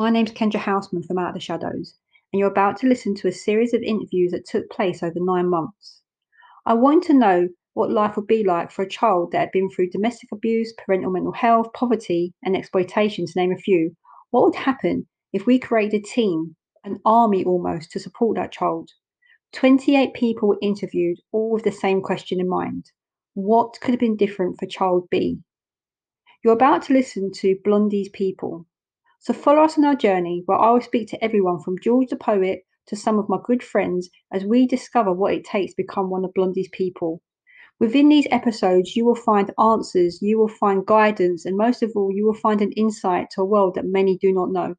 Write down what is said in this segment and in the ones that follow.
My name's Kendra Houseman from Out of the Shadows, and you're about to listen to a series of interviews that took place over nine months. I wanted to know what life would be like for a child that had been through domestic abuse, parental mental health, poverty, and exploitation, to name a few. What would happen if we created a team, an army almost, to support that child? 28 people were interviewed, all with the same question in mind What could have been different for child B? You're about to listen to Blondie's People. So follow us on our journey where I will speak to everyone from George the poet to some of my good friends as we discover what it takes to become one of Blondie's people. Within these episodes, you will find answers, you will find guidance, and most of all, you will find an insight to a world that many do not know.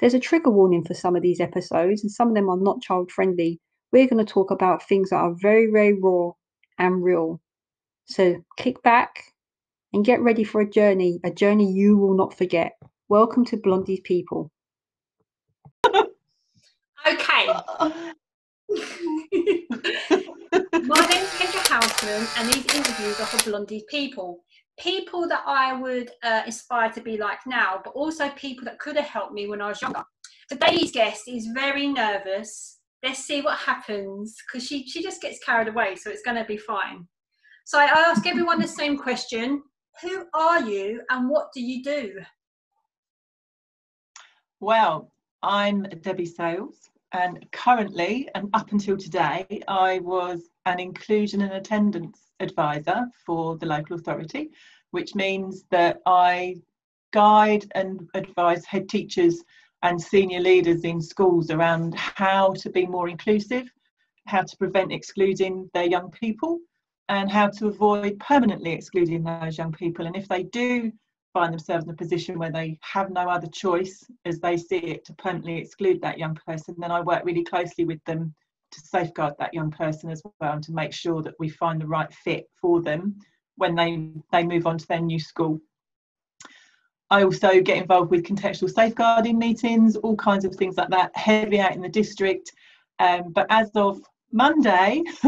There's a trigger warning for some of these episodes, and some of them are not child friendly. We're going to talk about things that are very, very raw and real. So kick back, and get ready for a journey, a journey you will not forget. Welcome to Blondie's People. okay. My name's Kendra Houseman, and these interviews are for Blondie's People. People that I would uh, aspire to be like now, but also people that could have helped me when I was younger. Today's guest is very nervous. Let's see what happens because she, she just gets carried away, so it's going to be fine. So I ask everyone the same question who are you and what do you do? Well, I'm Debbie Sales, and currently, and up until today, I was an inclusion and attendance advisor for the local authority, which means that I guide and advise head teachers and senior leaders in schools around how to be more inclusive, how to prevent excluding their young people, and how to avoid permanently excluding those young people. And if they do find themselves in a position where they have no other choice as they see it to permanently exclude that young person, then I work really closely with them to safeguard that young person as well and to make sure that we find the right fit for them when they, they move on to their new school. I also get involved with contextual safeguarding meetings, all kinds of things like that, heavy out in the district. Um, but as of Monday,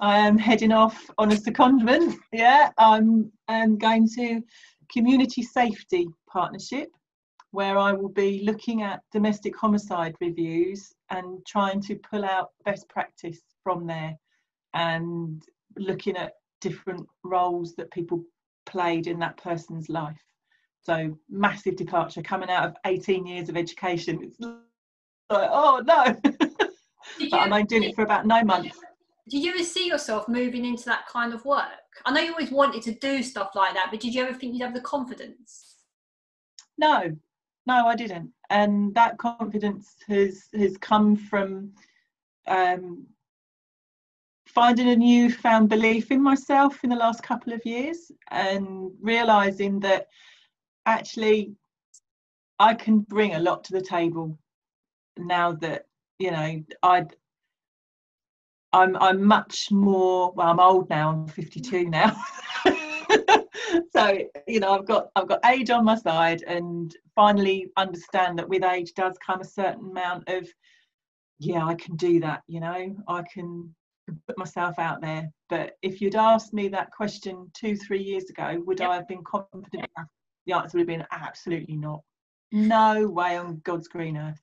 I am heading off on a secondment. Yeah, I'm, I'm going to Community Safety Partnership, where I will be looking at domestic homicide reviews and trying to pull out best practice from there and looking at different roles that people played in that person's life. So, massive departure coming out of 18 years of education. It's like, oh no. but I'm only doing it for about nine months. Did you ever see yourself moving into that kind of work? I know you always wanted to do stuff like that, but did you ever think you'd have the confidence? No, no, I didn't. And that confidence has has come from um, finding a newfound belief in myself in the last couple of years and realizing that actually I can bring a lot to the table now that you know i'd i'm i'm much more well i'm old now i'm 52 mm. now. So you know i've got i've got age on my side and finally understand that with age does come a certain amount of yeah i can do that you know i can put myself out there. But if you'd asked me that question two three years ago would yep. i have been confident enough? The answer would have been absolutely not. Mm. No way on god's green earth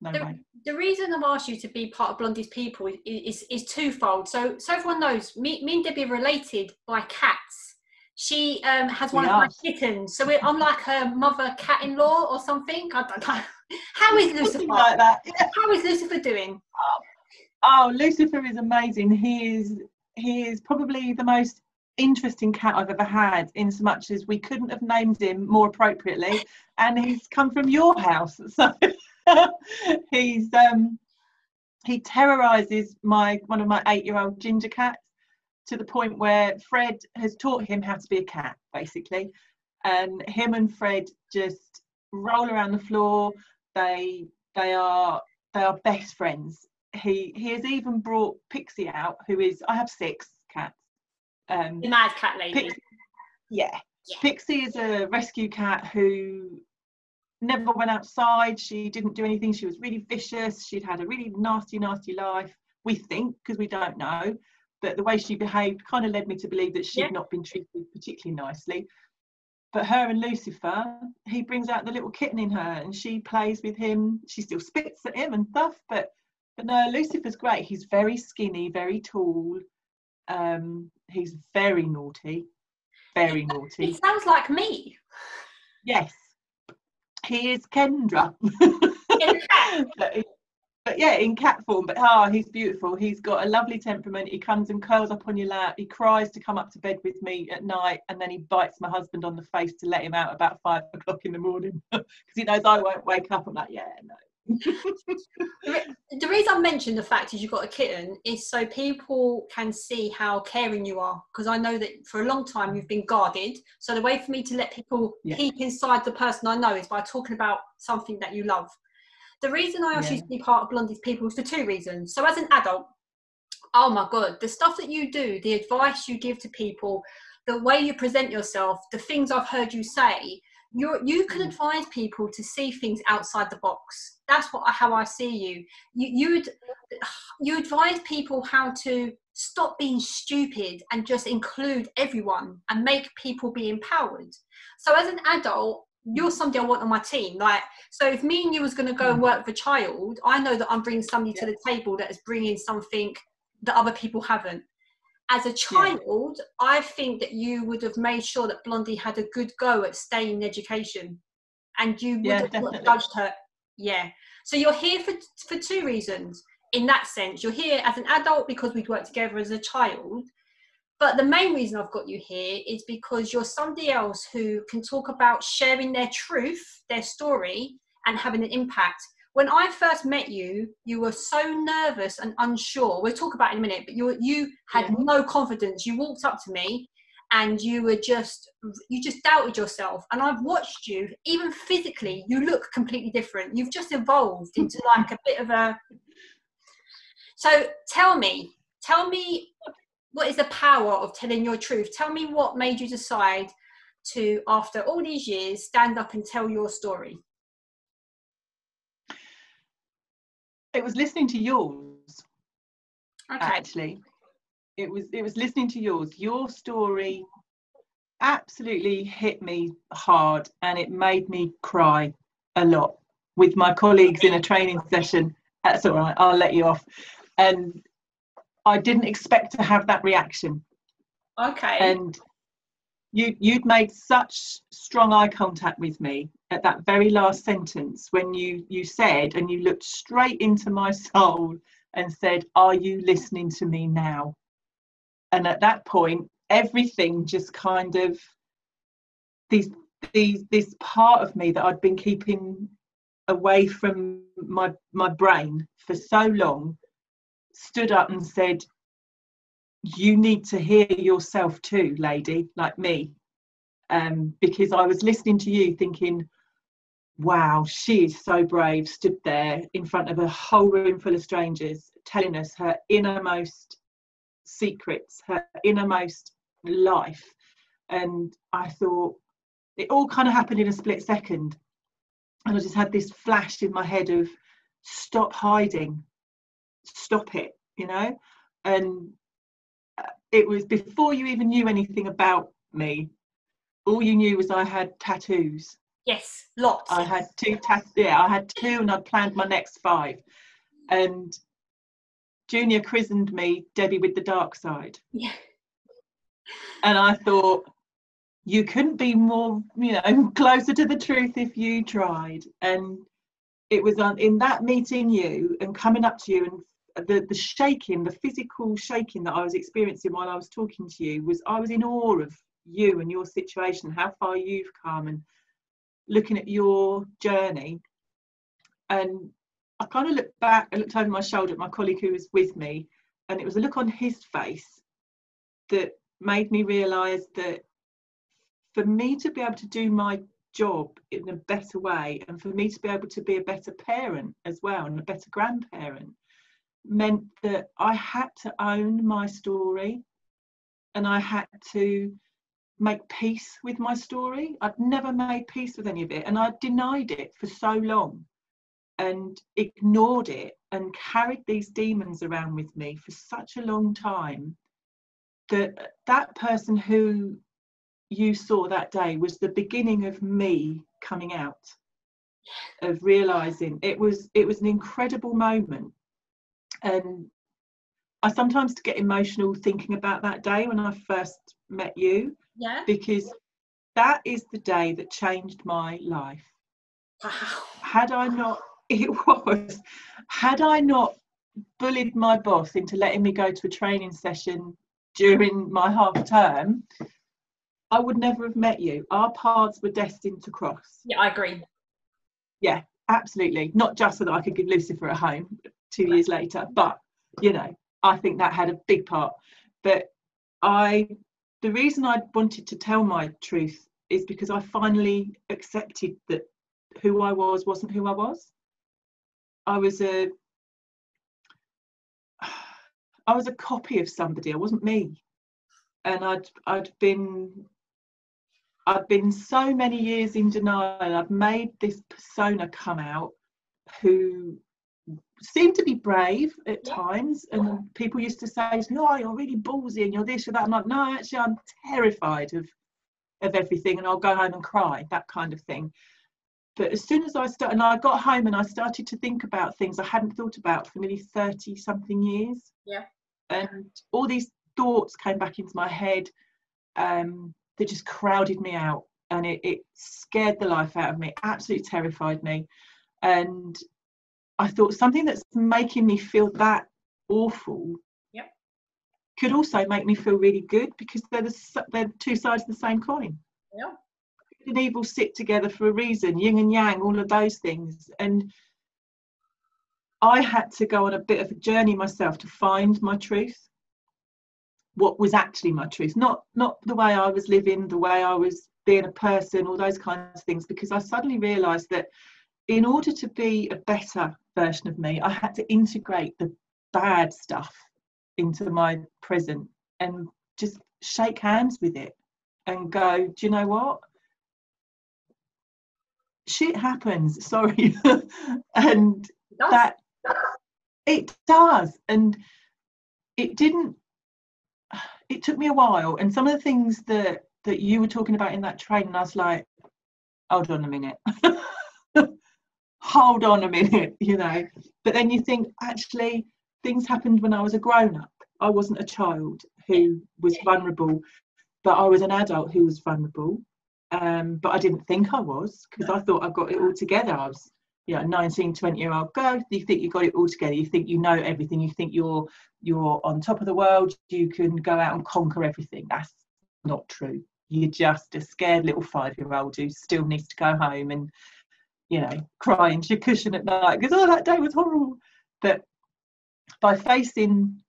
no the, way. The reason I've asked you to be part of Blondie's people is, is, is twofold. So, so everyone knows, me, me and Debbie are related by cats. She um, has one of my kittens, so I'm like her mother cat-in-law or something. I don't know. How is Lucifer? like that. Yeah. How is Lucifer doing? Oh, oh, Lucifer is amazing. He is he is probably the most interesting cat I've ever had, in so much as we couldn't have named him more appropriately, and he's come from your house. So he's um, he terrorizes my one of my eight-year-old ginger cats to the point where Fred has taught him how to be a cat, basically. And him and Fred just roll around the floor. They they are they are best friends. He he has even brought Pixie out, who is I have six cats. Um, the mad cat lady. Pixie, yeah. yeah. Pixie is a rescue cat who never went outside. She didn't do anything. She was really vicious. She'd had a really nasty, nasty life. We think because we don't know, but the way she behaved kind of led me to believe that she'd yeah. not been treated particularly nicely. but her and Lucifer, he brings out the little kitten in her and she plays with him. She still spits at him and stuff, but but no, Lucifer's great. He's very skinny, very tall. Um, he's very naughty, very naughty. It sounds like me. Yes, he is Kendra. but, but yeah, in cat form. But ah, oh, he's beautiful. He's got a lovely temperament. He comes and curls up on your lap. He cries to come up to bed with me at night, and then he bites my husband on the face to let him out about five o'clock in the morning because he knows I won't wake up. I'm like, yeah, no. The reason I mentioned the fact is you've got a kitten is so people can see how caring you are. Because I know that for a long time you've been guarded. So the way for me to let people yeah. keep inside the person I know is by talking about something that you love. The reason I asked yeah. you to be part of Blondie's People is for two reasons. So as an adult, oh my god, the stuff that you do, the advice you give to people, the way you present yourself, the things I've heard you say, you you can mm. advise people to see things outside the box. That's what how I see you. You you would you advise people how to stop being stupid and just include everyone and make people be empowered. So as an adult, you're somebody I want on my team. Like, so if me and you was going to go and mm. work for a child, I know that I'm bringing somebody yeah. to the table that is bringing something that other people haven't as a child, yeah. I think that you would have made sure that Blondie had a good go at staying in education, and you would yeah, have definitely. judged her. Yeah. So you're here for for two reasons. In that sense, you're here as an adult because we'd worked together as a child. But the main reason I've got you here is because you're somebody else who can talk about sharing their truth, their story, and having an impact when I first met you, you were so nervous and unsure. We'll talk about in a minute, but you you had yeah. no confidence. You walked up to me and you were just you just doubted yourself. And I've watched you, even physically, you look completely different. You've just evolved into like a bit of a so tell me, tell me what is the power of telling your truth? Tell me what made you decide to, after all these years, stand up and tell your story. It was listening to yours okay. actually. It was it was listening to yours. Your story absolutely hit me hard and it made me cry a lot with my colleagues in a training session. That's all right i'll let you off. And i didn't expect to have that reaction. Okay. And you you'd made such strong eye contact with me at that very last sentence when you you said and you looked straight into my soul and said are you listening to me now and at that point everything just kind of these these this part of me that I'd been keeping away from my my brain for so long stood up and said you need to hear yourself too, lady, like me. Um, because I was listening to you thinking, wow, she is so brave, stood there in front of a whole room full of strangers, telling us her innermost secrets, her innermost life. And I thought it all kind of happened in a split second. And I just had this flash in my head of stop hiding, stop it, you know? And uh, it was before you even knew anything about me. All you knew was I had tattoos. Yes, lots. I had two tattoos. Yeah, I had two, and I'd planned my next five. And Junior christened me Debbie with the dark side. Yeah. And I thought you couldn't be more, you know, closer to the truth if you tried. And it was on in that meeting you and coming up to you and the the shaking, the physical shaking that I was experiencing while I was talking to you was I was in awe of you and your situation, how far you've come, and looking at your journey. And I kind of looked back, I looked over my shoulder at my colleague who was with me, and it was a look on his face that made me realise that for me to be able to do my job in a better way and for me to be able to be a better parent as well and a better grandparent meant that I had to own my story and I had to make peace with my story. I'd never made peace with any of it and I denied it for so long and ignored it and carried these demons around with me for such a long time that that person who you saw that day was the beginning of me coming out of realizing it was it was an incredible moment and i sometimes get emotional thinking about that day when i first met you Yeah. because that is the day that changed my life Wow. had i not it was had i not bullied my boss into letting me go to a training session during my half term i would never have met you our paths were destined to cross Yeah, I agree. Yeah, absolutely not just so that i could give lucifer a home two years later but you know i think that had a big part. But i the reason i wanted to tell my truth is because i finally accepted that who i was wasn't who i was. I was a i was a copy of somebody. I wasn't me. And i'd i'd been I've been so many years in denial. I've made this persona come out who seemed to be brave at Yeah. times. And people used to say, No, you're really ballsy and you're this or that. I'm like, No, actually, I'm terrified of, of everything and I'll go home and cry, that kind of thing. But as soon as I started, and I got home and I started to think about things I hadn't thought about for nearly 30 something years. Yeah. And all these thoughts came back into my head. Um, that just crowded me out and it, it scared the life out of me absolutely terrified me and i thought something that's making me feel that awful Yep. could also make me feel really good because they're the they're two sides of the same coin Yeah. good and evil sit together for a reason yin and yang all of those things and i had to go on a bit of a journey myself to find my truth what was actually my truth not not the way i was living the way i was being a person all those kinds of things because i suddenly realized that in order to be a better version of me i had to integrate the bad stuff into my present and just shake hands with it and go do you know what? Shit happens sorry. And It that it does. And it didn't it took me a while. And some of the things that that you were talking about in that training i was like hold on a minute hold on a minute you know. But then you think actually things happened when i was a grown up i wasn't a child who was vulnerable but i was an adult who was vulnerable. Um, but i didn't think i was because i thought i got it all together. I was you know 19 20 year old girl. You think you got it all together. You think you know everything. You think you're you're on top of the world. You can go out and conquer everything. That's not true. You're just a scared little five year old who still needs to go home and you know cry into your cushion at night because oh that day was horrible but by facing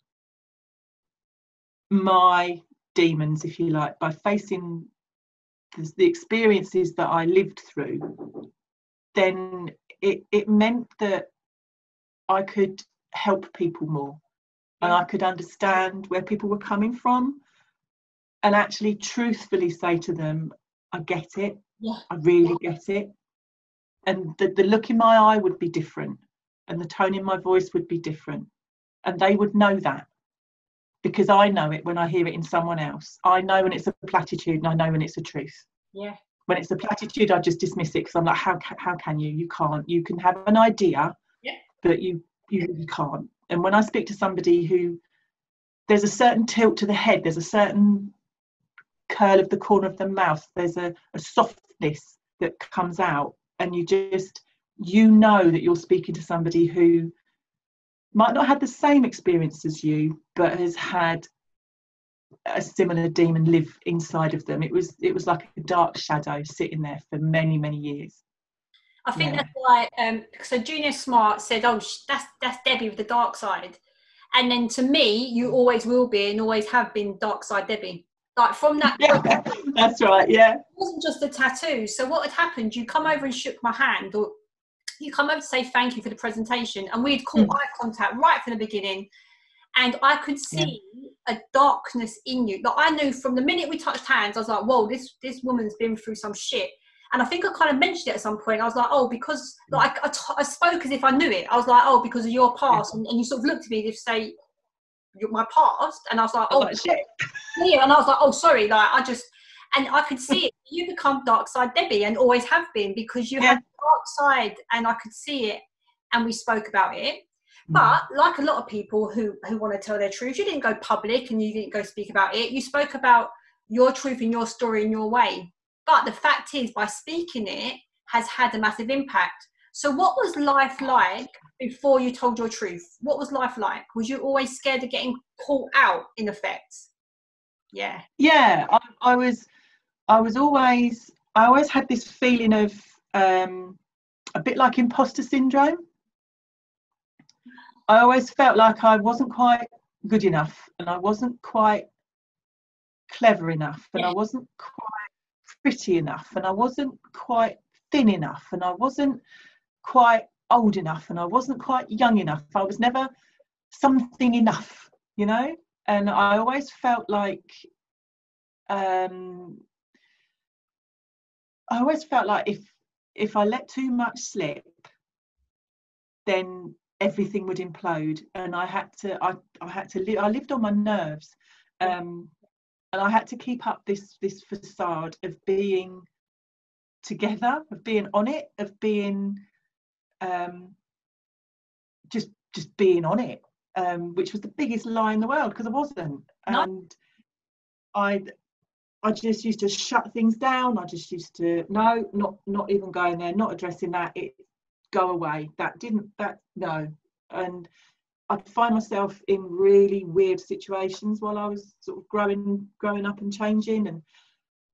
my demons if you like by facing the, the experiences that i lived through then it, it meant that I could help people more and I could understand where people were coming from and actually truthfully say to them, I get it. Yeah. I really get it. And the, the look in my eye would be different and the tone in my voice would be different. And they would know that because I know it when I hear it in someone else. I know when it's a platitude and I know when it's a truth Yeah. when it's a platitude, I just dismiss it because I'm like, how how can you? You can't. You can have an idea, Yeah. but you you really can't. And when I speak to somebody who there's a certain tilt to the head, there's a certain curl of the corner of the mouth, there's a, a softness that comes out, and you just you know that you're speaking to somebody who might not have the same experience as you, but has had a similar demon live inside of them. It was it was like a dark shadow sitting there for many many years. I think Yeah. that's why. Um, so Junior Smart said, "Oh, sh- that's that's Debbie with the dark side," and then to me, you always will be and always have been dark side Debbie. Like from that, Yeah, that's right. Yeah, it wasn't just a tattoo. So what had happened? You come over and shook my hand, or you come over to say thank you for the presentation, and we'd caught Mm. eye contact right from the beginning, and I could see a darkness in you. Like I knew from the minute we touched hands, I was like, "Whoa, this this woman's been through some shit." And I think I kind of mentioned it at some point. I was like, "Oh, because like I, t- I spoke as if I knew it." I was like, "Oh, because of your past," and, and you sort of looked at me as if to say. "You're My past, and I was like, oh, like, shit. yeah, and I was like, oh, sorry, like I just, and I could see it. You become dark side Debbie, and always have been because you Yeah. had dark side, and I could see it, and we spoke about it. Mm. But like a lot of people who who want to tell their truth, you didn't go public and you didn't go speak about it. You spoke about your truth and your story in your way. But the fact is, by speaking it, has had a massive impact. So, what was life like before you told your truth? What was life like? Was you always scared of getting caught out? In effect, yeah, yeah I, I was i was always i always had this feeling of um a bit like imposter syndrome i always felt like i wasn't quite good enough and i wasn't quite clever enough and i wasn't quite pretty enough and i wasn't quite thin enough and i wasn't quite old enough and i wasn't quite young enough. I was never something enough you know? And i always felt like um i always felt like if if i let too much slip then everything would implode. And i had to i, I had to live i lived on my nerves. Um and i had to keep up this this facade of being together of being on it of being um just just being on it um which was the biggest lie in the world because i wasn't. And i i just used to shut things down. I just used to no not not even going there not addressing that. It go away. That didn't that no. And i'd find myself in really weird situations while i was sort of growing growing up and changing. And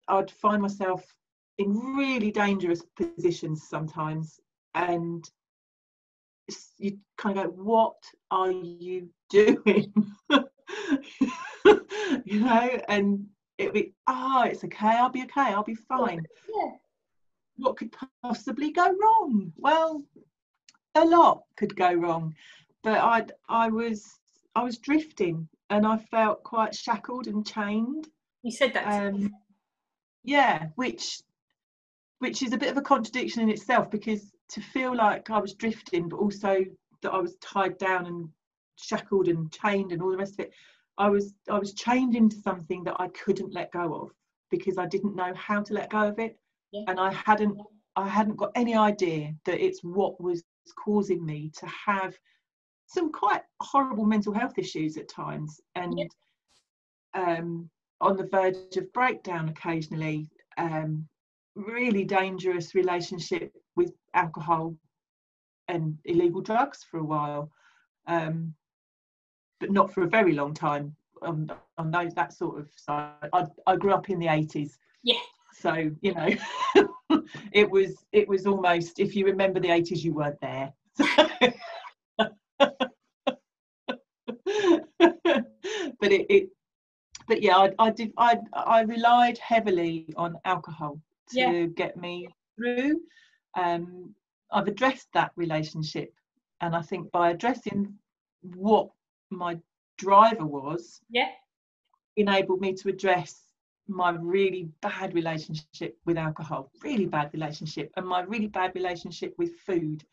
i'd find myself in really dangerous positions sometimes. And you kind of go what are you doing? You know and it'd be oh it's okay i'll be okay i'll be fine. Yeah, what could possibly go wrong? Well a lot could go wrong but i i was i was drifting and i felt quite shackled and chained. You said that. um yeah which which is a bit of a contradiction in itself because to feel like i was drifting but also that i was tied down and shackled and chained and all the rest of it. I was i was chained into something that i couldn't let go of because i didn't know how to let go of it. Yeah. and i hadn't i hadn't got any idea that it's what was causing me to have some quite horrible mental health issues at times. And um on the verge of breakdown occasionally um really dangerous relationship with alcohol and illegal drugs for a while um but not for a very long time on, on those that sort of side. I, I grew up in the 80s Yeah. so you know it was it was almost if you remember the 80s you weren't there. But it, it but yeah I, I did I I relied heavily on alcohol to Yeah. get me through um I've addressed that relationship and I think by addressing what my driver was yeah, enabled me to address my really bad relationship with alcohol really bad relationship and my really bad relationship with food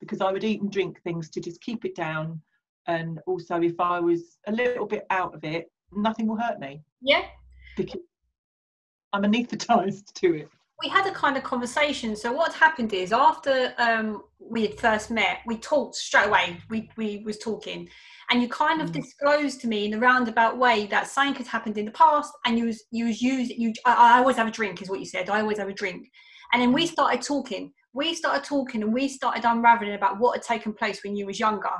because I would eat and drink things to just keep it down and also if I was a little bit out of it nothing will hurt me yeah. because I'm anaesthetized to it we had a kind of conversation. So what happened is after um, we had first met, we talked straight away. We we was talking, and you kind of Mm. disclosed to me in a roundabout way that something had happened in the past, and you was you was using you. I, I always have a drink, is what you said. I always have a drink, and then we started talking. We started talking, and we started unraveling about what had taken place when you was younger.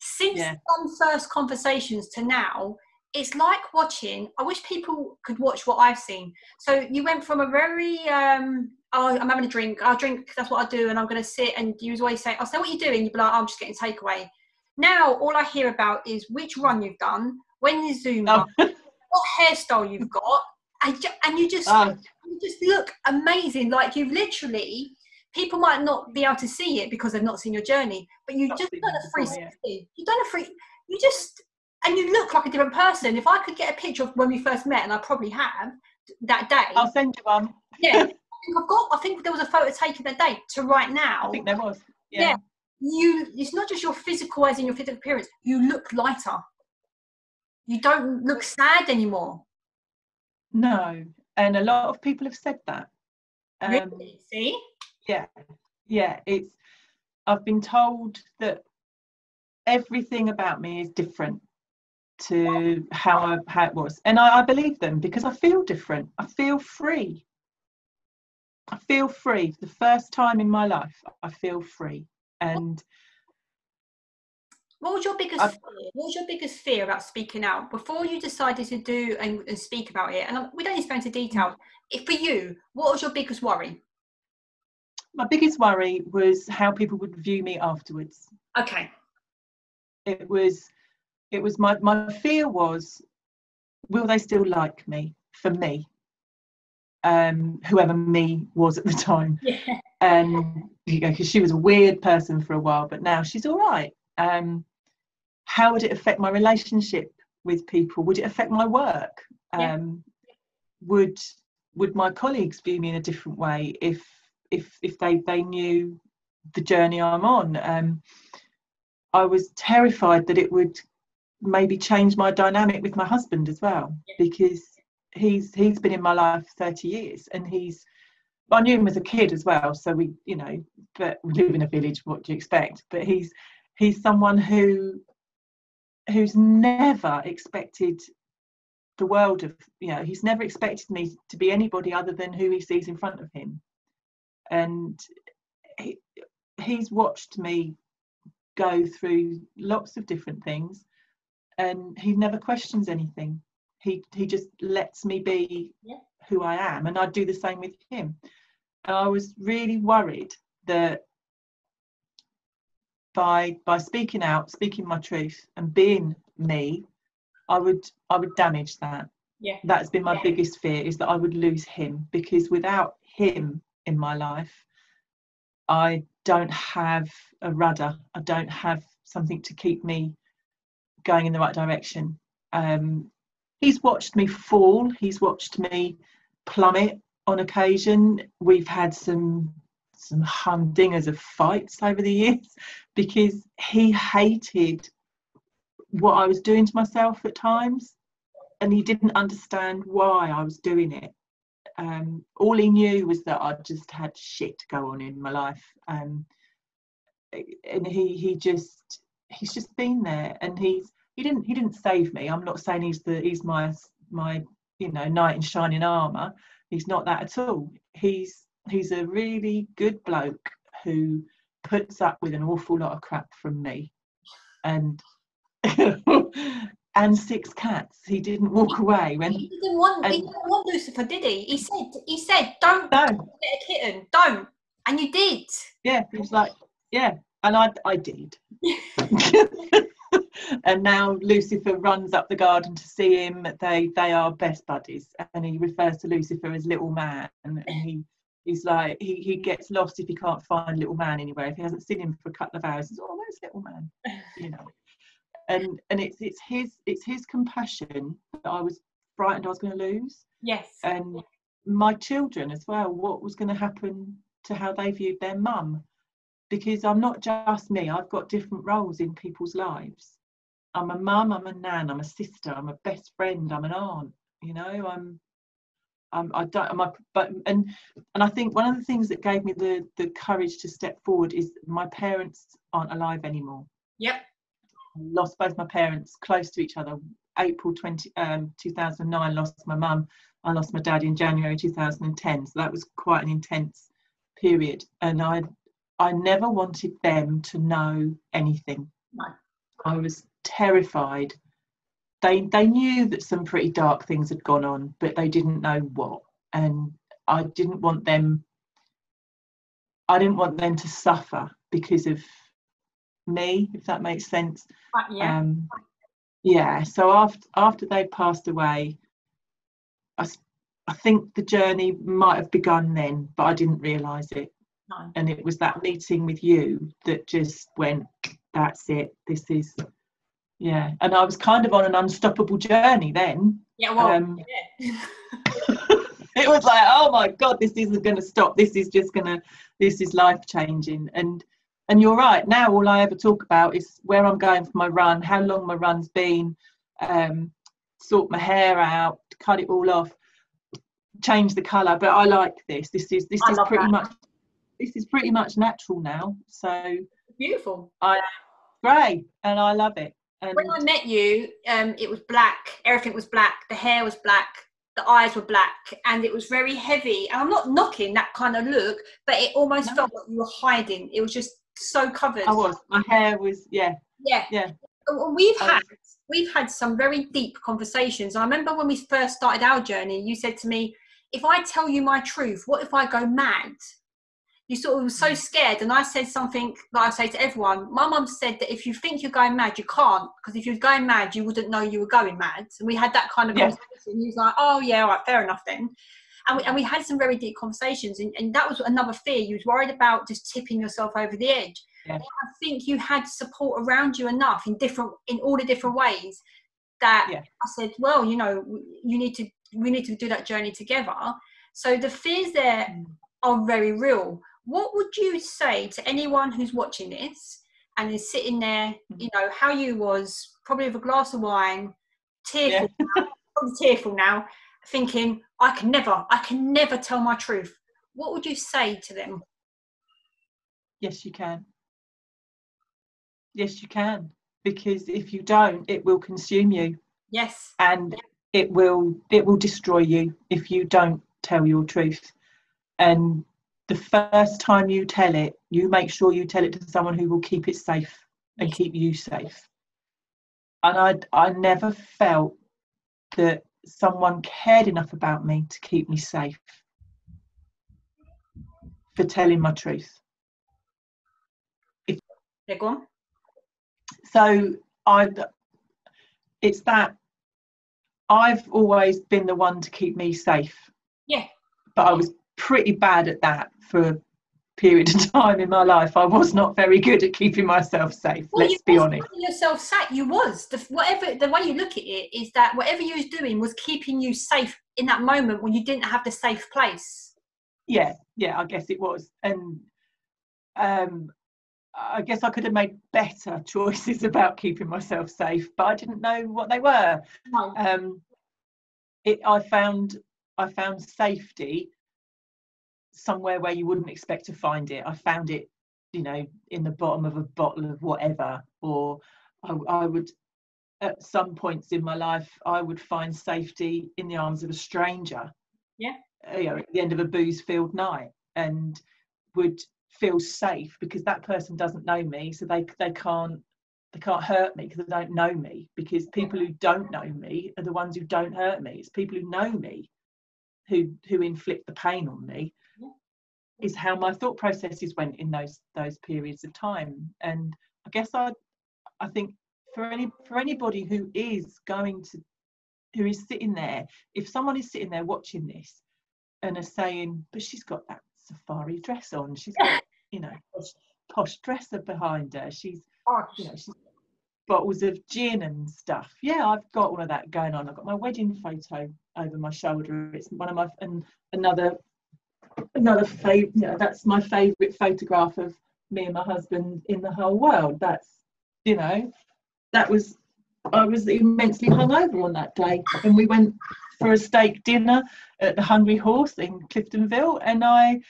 Since Yeah. some first conversations to now, it's like watching. I wish people could watch what I've seen. So you went from a very um, oh, I'm having a drink. I'll drink. That's what I do, and I'm going to sit. And you always say, "I'll say what you're doing." You'd be like, "I'm just getting takeaway." Now all I hear about is which run you've done, when you zoom Oh. up, what hairstyle you've got, and, and you just Oh, you just look amazing. Like you've literally. People might not be able to see it because they've not seen your journey, but you've just done a 360. You've done a free. You just and you look like a different person. If I could get a picture of when we first met, and I probably have that day, I'll send you one yeah, I think I've got. I think there was a photo taken that day to right now. I think there was yeah, Yeah. You, it's not just your physical, as in your physical appearance. You look lighter. You don't look sad anymore. no and a lot of people have said that. Um, really? See? Yeah, yeah. It's. I've been told that everything about me is different to how I, how it was, and I, I believe them because I feel different. I feel free. I feel free. The first time in my life, I feel free, and What was your biggest I've- fear? What was your biggest fear about speaking out before you decided to do and, and speak about it? And um, we don't need to go into detail. If for you, what was your biggest worry? my biggest worry was how people would view me afterwards. Okay. it was it was my my fear was will they still like me? For me. Um whoever me was at the time. Yeah. and you know because she was a weird person for a while but now she's all right. Um how would it affect my relationship with people? Would it affect my work? Yeah. um would would my colleagues view me in a different way if if if they they knew the journey i'm on? Um I was terrified that it would maybe change my dynamic with my husband as well Yeah. because he's he's been in my life 30 years and he's I knew him as a kid as well so we you know but we live in a village what do you expect but he's he's someone who who's never expected the world of you know he's never expected me to be anybody other than who he sees in front of him and he, he's watched me go through lots of different things and he never questions anything he he just lets me be Yeah. who i am and i do the same with him and i was really worried that by by speaking out speaking my truth and being me i would i would damage that Yeah. that's been my Yeah. biggest fear is that i would lose him because without him in my life i don't have a rudder i don't have something to keep me going in the right direction. Um, he's watched me fall. He's watched me plummet on occasion. We've had some some humdingers of fights over the years because he hated what i was doing to myself at times and he didn't understand why i was doing it. Um, all he knew was that I just had shit go on in my life, um, and he he just he's just been there, and he's he didn't he didn't save me. I'm not saying he's the he's my my you know knight in shining armor. He's not that at all. He's he's a really good bloke who puts up with an awful lot of crap from me, and and six cats. He didn't walk away when He didn't want. He didn't want Lucifer, did he? He said. He said, "Don't no get a kitten. Don't." And you did. yeah he was like yeah and i i did. And now lucifer runs up the garden to see him. They they are best buddies. And he refers to lucifer as little man. And, he he's like he, he gets lost if he can't find little man anywhere. If he hasn't seen him for a couple of hours he's oh where's little man? You know. And and it's it's his it's his compassion that i was frightened i was going to lose. Yes. and my children as well what was going to happen to how they viewed their mum because i'm not just me i've got different roles in people's lives i'm a mum i'm a nan i'm a sister i'm a best friend i'm an aunt you know i'm I'm, I don't, I'm a, but and and I think one of the things that gave me the the courage to step forward is my parents aren't alive anymore. Yep. I lost both my parents close to each other. April 20, um, 2009, lost my mum. I lost my dad in January 2010. So that was quite an intense period. And I, I never wanted them to know anything. No. I was terrified. They, they knew that some pretty dark things had gone on, but they didn't know what. And I didn't want them. I didn't want them to suffer because of me, if that makes sense. Right, yeah. Um, yeah. So after after they passed away, I I think the journey might have begun then, but I didn't realise it. No. And it was that meeting with you that just went, "That's it. This is." Yeah, and I was kind of on an unstoppable journey then. Yeah. Well. um, yeah. it was like, oh my god, this isn't going to stop. This is just going to, this is life changing. And and you're right. Now all I ever talk about is where I'm going for my run, how long my run's been, um, sort my hair out, cut it all off. change the colour, but I like this. This is this I is pretty that. much this is pretty much natural now. So Beautiful. I grey, and I love it. And When I met you, um, it was black. Everything was black. The hair was black. The eyes were black, and it was very heavy. And I'm not knocking that kind of look, but it almost No. felt like you were hiding. It was just so covered. I was. My hair was yeah. Yeah. Yeah. We've had we've had some very deep conversations. I remember when we first started our journey, you said to me, "If I tell you my truth, what if I go mad?" You sort of were so scared, and I said something that I say to everyone. My mum said that if you think you're going mad, you can't, because if you're going mad, you wouldn't know you were going mad. And we had that kind of Yeah. conversation. He was like, "Oh yeah, all right, fair enough then." And we, and we had some very deep conversations, and, and that was another fear. You was worried about just tipping yourself over the edge. Yeah. I think you had support around you enough in different in all the different ways that Yeah. I said, well, you know, you need to we need to do that journey together. So the fears there Mm. are very real. What would you say to anyone who's watching this and is sitting there, Mm. you know, how you was probably with a glass of wine, tearful, Yeah. now, tearful now, thinking, I can never, I can never tell my truth. What would you say to them? Yes, you can. Yes, you can. Because if you don't, it will consume you Yes. and it will it will destroy you if you don't tell your truth. And the first time you tell it, you make sure you tell it to someone who will keep it safe and keep you safe. And I I never felt that someone cared enough about me to keep me safe for telling my truth. They're gone. so i it's that i've always been the one to keep me safe Yeah. but i was pretty bad at that for a period of time in my life i was not very good at keeping myself safe Well, let's be honest yourself safe. You was the whatever the way you look at it is that whatever you was doing was keeping you safe in that moment when you didn't have the safe place. yeah yeah i guess it was and um i guess i could have made better choices about keeping myself safe but i didn't know what they were No. um it i found i found safety somewhere where you wouldn't expect to find it i found it you know in the bottom of a bottle of whatever or i, I would at some points in my life i would find safety in the arms of a stranger Yeah. uh, you know at the end of a booze filled night and would feel safe because that person doesn't know me so they they can't they can't hurt me because they don't know me because people who don't know me are the ones who don't hurt me it's people who know me who who inflict the pain on me. Is how my thought processes went in those those periods of time and i guess i i think for any for anybody who is going to who is sitting there if someone is sitting there watching this and are saying but she's got that safari dress on she's got you know posh, posh dresser behind her she's you know, she's bottles of gin and stuff. Yeah, I've got all of that going on. I've got my wedding photo over my shoulder. It's one of my and another another favorite. You know, that's my favourite photograph of me and my husband in the whole world. That's you know, that was I was immensely hungover on that day, and we went for a steak dinner at the Hungry Horse in Cliftonville, and I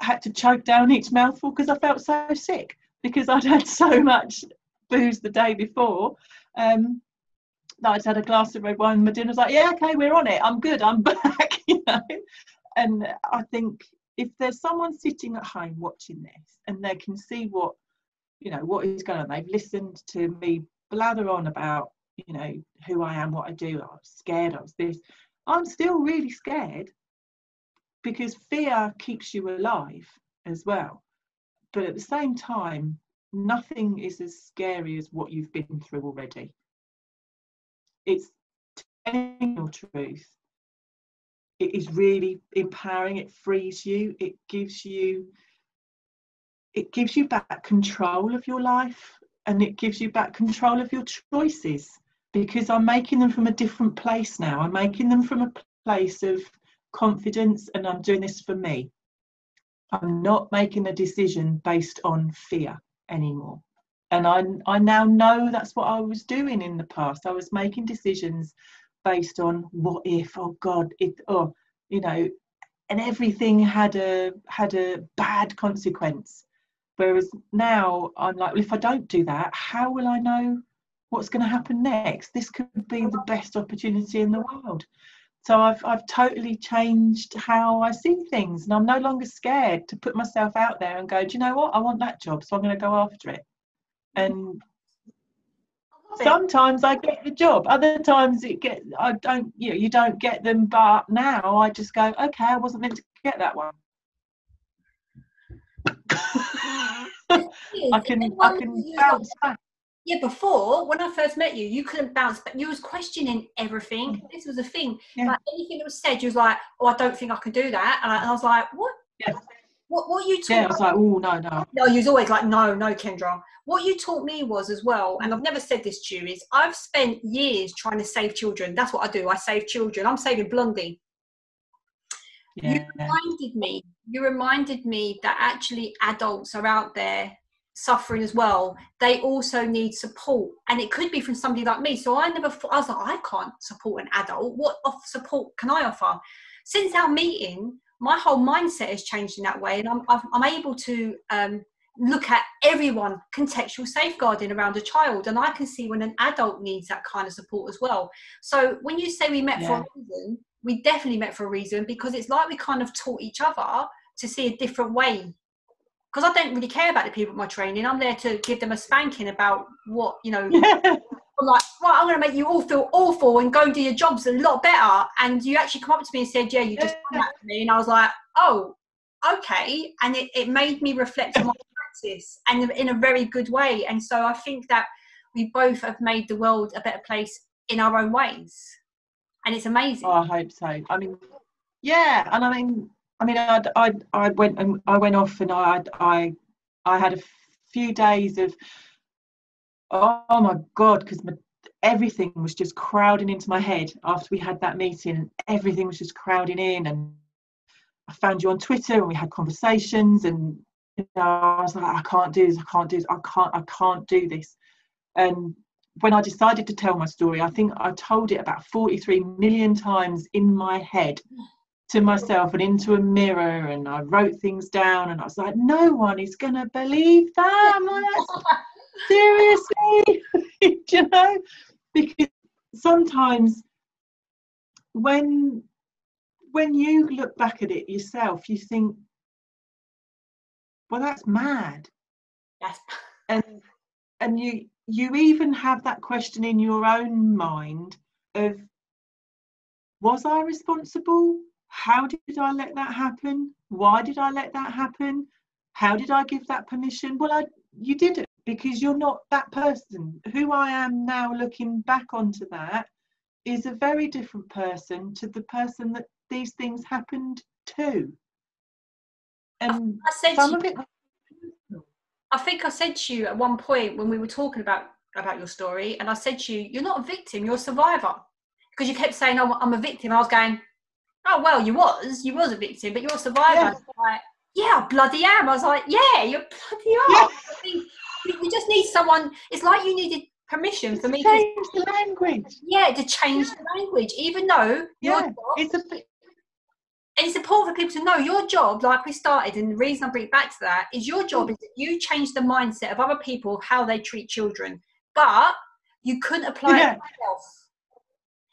had to choke down each mouthful because I felt so sick because I'd had so much booze the day before. Um, that I'd had a glass of red wine. My dinner was like, yeah, okay, we're on it. I'm good. I'm back. You know, and I think if there's someone sitting at home watching this and they can see what you know what is going on, they've listened to me blather on about you know who I am, what I do. I was scared. Was this. I'm still really scared because fear keeps you alive as well. But at the same time, nothing is as scary as what you've been through already. It's telling your truth. It is really empowering. It frees you. It gives you. It gives you back control of your life, and it gives you back control of your choices. Because I'm making them from a different place now. I'm making them from a place of confidence, and I'm doing this for me. I'm not making a decision based on fear anymore. And I, I now know that's what I was doing in the past. I was making decisions based on what if, oh God, it, oh, you know and everything had a had a bad consequence. Whereas now i'm like well if i don't do that how will i know what's going to happen next? This could be the best opportunity in the world. So I've, I've totally changed how i see things and i'm no longer scared to put myself out there and go do you know what? I want that job so i'm going to go after it. And sometimes I get the job. Other times it get I don't you know you don't get them. But now I just go okay. I wasn't meant to get that one. I can I can bounce back. Yeah, before when I first met you, you couldn't bounce back. You was questioning everything. Mm. This was a thing. Yeah. Like anything that was said, you was like, "Oh, I don't think I can do that," and I, and I was like, "What? Yeah. What? What you taught?" Yeah, I was like, "Oh, no, no." No, you was always like, "No, no, Kendra." What you taught me was as well, and I've never said this to you, is I've spent years trying to save children. That's what I do. I save children. I'm saving Blondie. Yeah. You reminded me. You reminded me that actually adults are out there suffering as well. They also need support, and it could be from somebody like me. So I never. Thought I was like, I can't support an adult. What support can I offer? Since our meeting, my whole mindset has changed in that way, and I'm I'm able to um, look at everyone contextual safeguarding around a child and i can see when an adult needs that kind of support as well. So when you say we met yeah. for a reason we definitely met for a reason because it's like we kind of taught each other to see a different way. Because i don't really care about the people at my training. I'm there to give them a spanking about what you know I'm like, right, I'm going to make you all feel awful and go and do your jobs a lot better. And you actually come up to me and said, yeah, you just done that to me. And I was like, oh, okay. And it, it made me reflect on my practice and in a very good way. And so I think that we both have made the world a better place in our own ways. And it's amazing. Oh, I hope so. I mean, yeah. And I mean, I mean, I, I, I went and I went off and I, I, I had a few days of, oh, my God, because everything was just crowding into my head after we had that meeting and everything was just crowding in and I found you on Twitter and we had conversations and you know, I was like, I can't do this, I can't do this, I can't, I can't do this. And when I decided to tell my story, I think I told it about 43 million times in my head to myself and into a mirror and I wrote things down and I was like, no one is gonna believe that. Seriously, you know? Because sometimes when when you look back at it yourself, you think, well that's mad. Yes. And and you you even have that question in your own mind of was i responsible? How did i let that happen? Why did i let that happen? How did i give that permission? Well i you did it because you're not that person who i am now looking back onto that is a very different person to the person that these things happened to and I, said some of it I think I said to you at one point when we were talking about about your story, and I said to you, "You're not a victim, you're a survivor," because you kept saying, "Oh, I'm a victim." I was going, "Oh well, you was, you was a victim, but you're a survivor." Yeah. Like, yeah, I bloody am. I was like, "Yeah, you bloody are." Yeah. We just need someone. It's like you needed permission for me change to, the language. Yeah, to change yeah. the language, even though yeah, it's a and it's important for people to know your job, like we started, and the reason I bring it back to that is your job mm. is that you change the mindset of other people how they treat children, but you couldn't apply yeah. it yourself.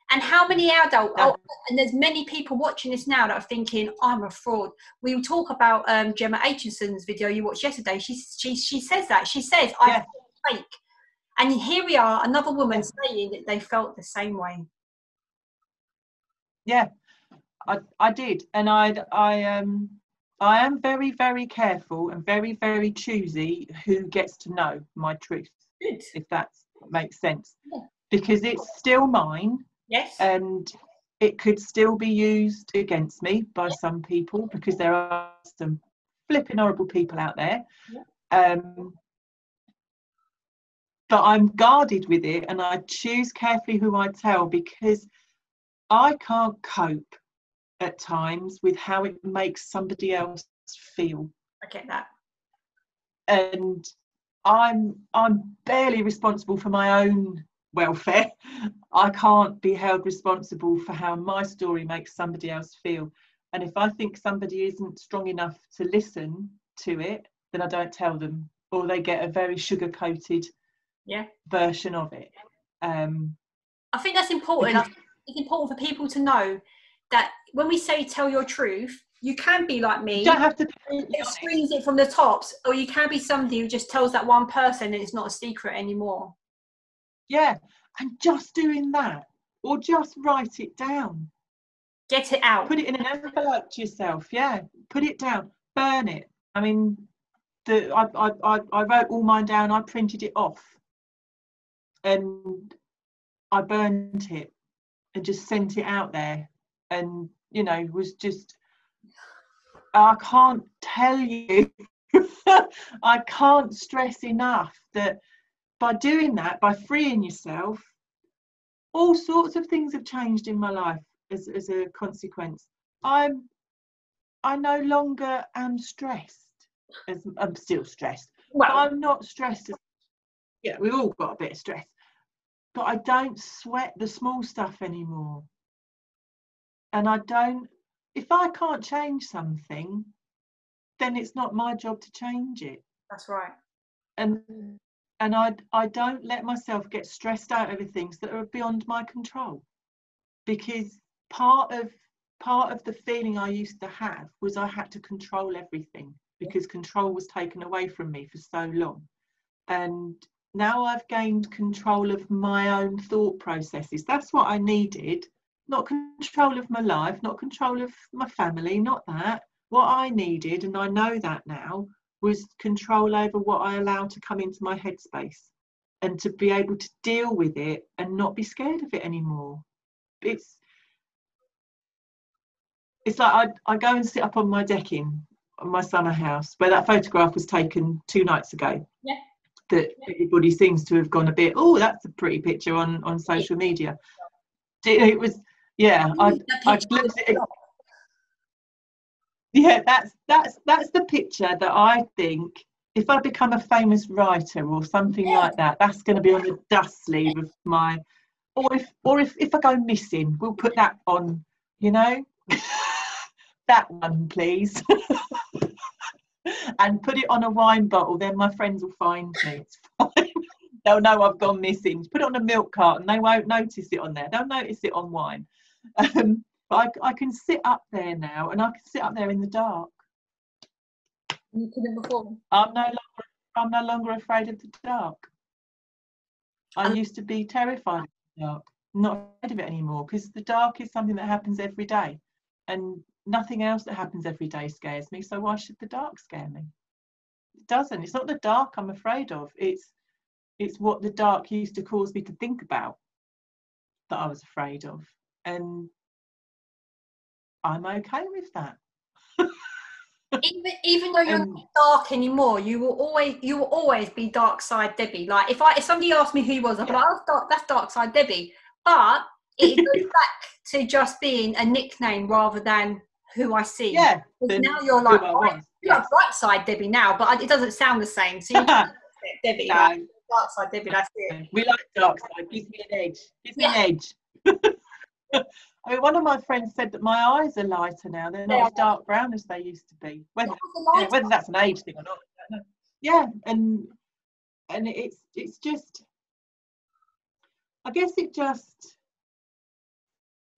And how many adults? Oh, and there's many people watching this now that are thinking, "I'm a fraud." We talk about um, Gemma Achenson's video you watched yesterday. She she she says that she says, "I'm fake," and here we are, another woman saying that they felt the same way. Yeah, I, I did, and I I um I am very very careful and very very choosy who gets to know my truth, Good. if that makes sense, yeah. because it's still mine. Yes. And it could still be used against me by some people because there are some flipping horrible people out there. Yeah. Um, but I'm guarded with it and I choose carefully who I tell because I can't cope at times with how it makes somebody else feel. I get that. And I'm I'm barely responsible for my own welfare. I can't be held responsible for how my story makes somebody else feel. And if I think somebody isn't strong enough to listen to it, then I don't tell them, or they get a very sugar coated Yeah. version of it. Um, I think that's important. Because- think it's important for people to know that when we say tell your truth, you can be like me. you don't have to be who brutally honest. screams it from the tops, or you can be somebody who just tells that one person and it's not a secret anymore. Yeah, and just doing that, or just write it down. Get it out. Put it in an envelope to yourself. Yeah, put it down. Burn it. I mean, the I I I, I wrote all mine down. I printed it off, and I burned it, and just sent it out there, and you know was just. I can't tell you. I can't stress enough that by doing that, by freeing yourself, all sorts of things have changed in my life as, as a consequence. I'm I no longer am stressed. As I'm still stressed. But Well, I'm not stressed as yeah, we've all got a bit of stress. But I don't sweat the small stuff anymore. And I don't if I can't change something, then it's not my job to change it that's right. and mm. And I I don't let myself get stressed out over things that are beyond my control. Because part of part of the feeling I used to have was I had to control everything because control was taken away from me for so long. And now I've gained control of my own thought processes. That's what I needed. Not control of my life not control of my family not that. What I needed and I know that now was control over what I allowed to come into my headspace and to be able to deal with it and not be scared of it anymore. It's it's like I, I go and sit up on my decking on my summer house where that photograph was taken two nights ago. Yeah. That everybody seems to have gone a bit, oh, that's a pretty picture on, on social media. It, was, yeah, I, I picture looked at it, yeah that's that's that's the picture that i think if i become a famous writer or something Yeah. like that that's going to be on the dust sleeve of my or if or if, if i go missing we'll put that on you know? That one please. And put it on a wine bottle then my friends will find me. It's fine. They'll know i've gone missing. Put it on a milk carton. They won't notice it on there. They'll notice it on wine. Um, but I, I can sit up there now and I can sit up there in the dark. You couldn't before. I'm no longer I'm no longer afraid of the dark. I And- used to be terrified of the dark, not afraid of it anymore because the dark is something that happens every day and nothing else that happens every day scares me. So why should the dark scare me? It doesn't. It's not the dark I'm afraid of. It's it's what the dark used to cause me to think about that I was afraid of. And I'm okay with that. Even even though you're Um, not dark anymore, you will always you will always be dark side Debbie. Like if I if somebody asked me who you was, I'd be like, oh, dark, that's dark side Debbie. But it goes back to just being a nickname rather than who I see. Yeah. Because now you're like I bright, you're yes. like bright side Debbie now, but it doesn't sound the same. So you Debbie, like, dark side Debbie. That's it. we like dark side. Gives me an edge. Gives me Yeah. an edge. I mean, one of my friends said that my eyes are lighter now. They're They not as dark brown as they used to be. Whether, That's yeah, whether that's an age thing or not, I don't know. Yeah, and and it's it's just. I guess it just.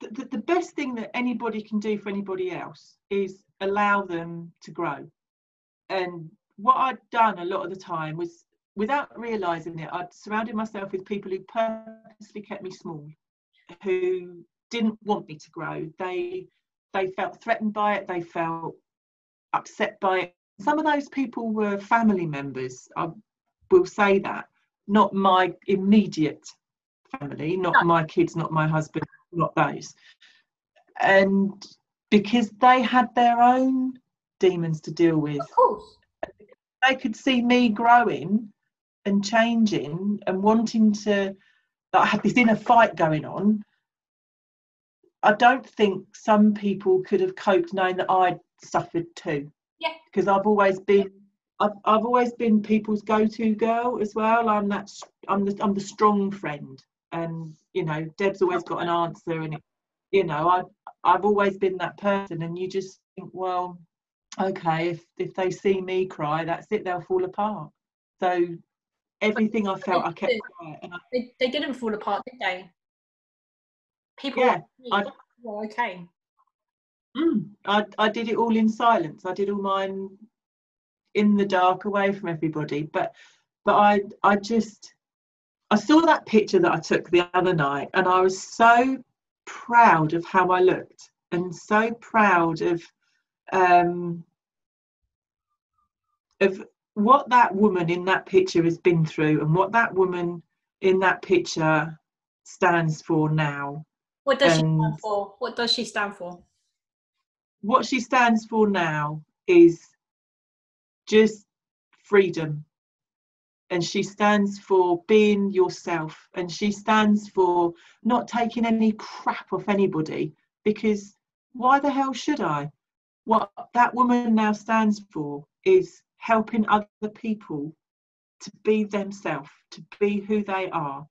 The, the, the best thing that anybody can do for anybody else is allow them to grow. And what I'd done a lot of the time was, without realizing it, I'd surrounded myself with people who purposely kept me small, who didn't want me to grow. They they felt threatened by it. They felt upset by it. Some of those people were family members. I will say that, not my immediate family, not No. my kids, not my husband, not those. And because they had their own demons to deal with, Of course. they could see me growing and changing and wanting to I had this inner fight going on. I don't think some people could have coped knowing that I'd suffered too. Yeah. Because I've always been I've, I've always been people's go-to girl as well. I'm that I'm the I'm the strong friend. And you know, Deb's always got an answer and you know, I I've always been that person, and you just think, well, okay, if if they see me cry, that's it, they'll fall apart. So everything I felt, I kept quiet, and I, They, they didn't fall apart, did they? People Yeah, like me, I- well, okay. mm, I I did it all in silence. I did all mine in the dark, away from everybody. But but I I just I saw that picture that I took the other night, and I was so proud of how I looked, and so proud of um of what that woman in that picture has been through, and what that woman in that picture stands for now. What does she stand for? What does she stand for? what she stands for now is just freedom and she stands for being yourself and she stands for not taking any crap off anybody because why the hell should i what that woman now stands for is helping other people to be themselves to be who they are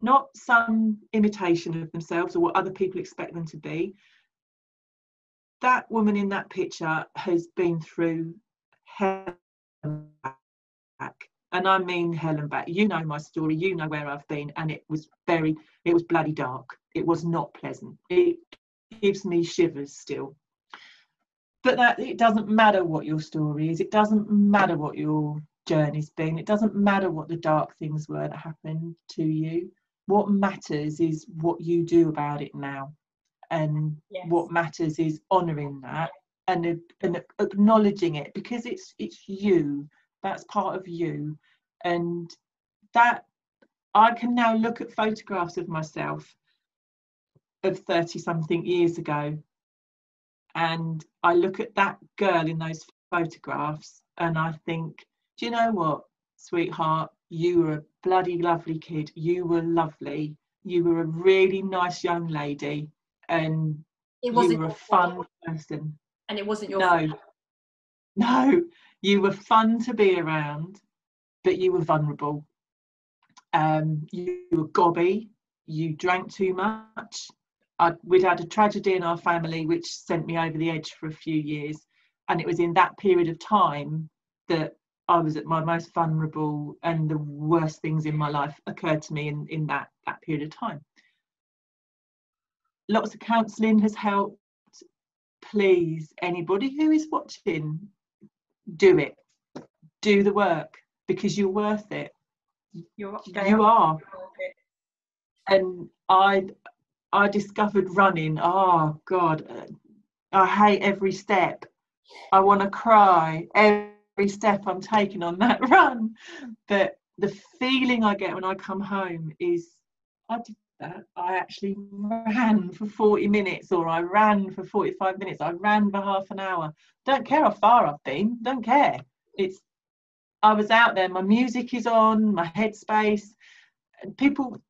not some imitation of themselves or what other people expect them to be. That woman in that picture has been through hell and back. And i mean hell and back. You know my story. You know where i've been. And it was very it was bloody dark. It was not pleasant. It gives me shivers still. But that it doesn't matter what your story is. It doesn't matter what your journey's been. It doesn't matter what the dark things were that happened to you what matters is what you do about it now and Yes. what matters is honoring that and and acknowledging it because it's it's you that's part of you. And that i can now look at photographs of myself of 30 something years ago and i look at that girl in those photographs and i think do you know what sweetheart? You were a bloody lovely kid. You were lovely. You were a really nice young lady and It you were a fun fault, person. And it wasn't your no. fault. no you were fun to be around but you were vulnerable. Um you were gobby. You drank too much. I, we'd had a tragedy in our family which sent me over the edge for a few years. And it was in that period of time that i was at my most vulnerable and the worst things in my life occurred to me in, in that that period of time. Lots of counselling has helped. Please anybody who is watching do it. Do the work because you're worth it. You're, you are. And i i discovered running. Oh god. I hate every step. I want to cry. every step i'm taking on that run. But the feeling i get when i come home is i did that. I actually ran for 40 minutes or i ran for 45 minutes. I ran for half an hour. Don't care how far i've been. Don't care. It's i was out there. My music is on my headspace. People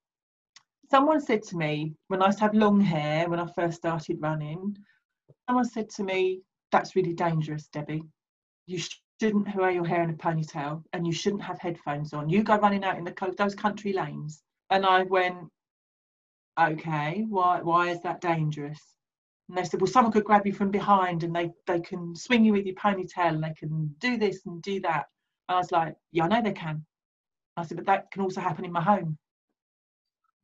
someone said to me when i used to have long hair when i first started running someone said to me that's really dangerous debbie. You shouldn't wear your hair in a ponytail and you shouldn't have headphones on. You go running out in the those country lanes. And i went okay why why is that dangerous? And they said well someone could grab you from behind and they they can swing you with your ponytail and they can do this and do that. And i was like yeah i know they can. I said but that can also happen in my home.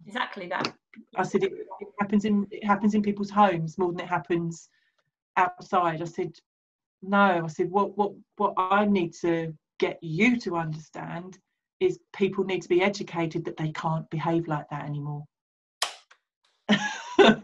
Exactly that. I said it, it happens in it happens in people's homes more than it happens outside. I said no. I said what what what I need to get you to understand is people need to be educated that they can't behave like that anymore.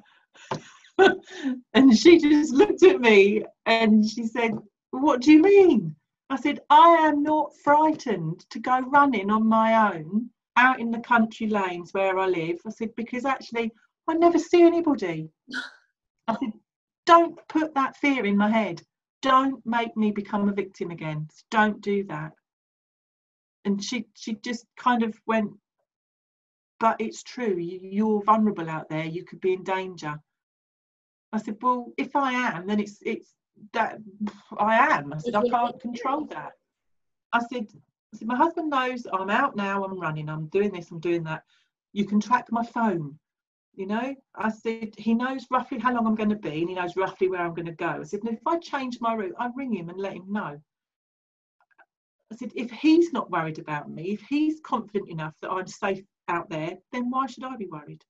and she just looked at me and she said, "What do you mean?" I said, "I am not frightened to go running on my own." out in the country lanes where I live. I said, because actually I never see anybody. I said, don't put that fear in my head. Don't make me become a victim again. Don't do that. And she she just kind of went, but it's true. You, you're vulnerable out there. You could be in danger. I said, well, if I am, then it's it's that I am. I said, I can't control that. I said, I said, my husband knows I'm out now, I'm running, I'm doing this, I'm doing that. You can track my phone. You know, I said, he knows roughly how long I'm going to be and he knows roughly where I'm going to go. I said, if I change my route, I ring him and let him know. I said, if he's not worried about me, if he's confident enough that I'm safe out there, then why should I be worried?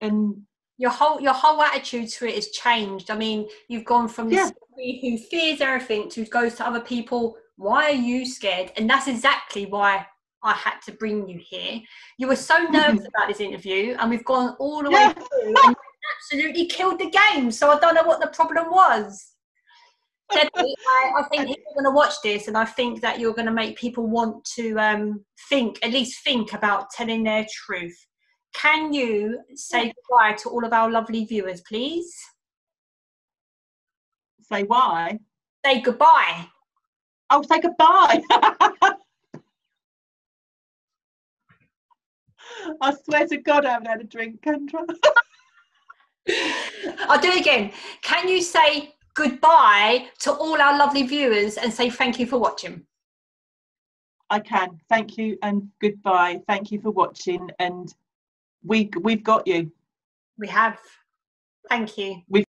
And your whole your whole attitude to it has changed. I mean, you've gone from this Yeah. who fears everything to goes to other people. Why are you scared? And that's exactly why I had to bring you here. You were so nervous about this interview, and we've gone all the way through, and absolutely killed the game. So I don't know what the problem was. I, I think people are going to watch this, and I think that you're going to make people want to um, think, at least think about telling their truth. Can you say goodbye to all of our lovely viewers, please? say why? Say goodbye. Oh, say goodbye. I swear to God, I haven't had a drink, Kendra. I'll do it again. Can you say goodbye to all our lovely viewers and say thank you for watching? I can. Thank you and goodbye. Thank you for watching, and we we've got you. We have. Thank you.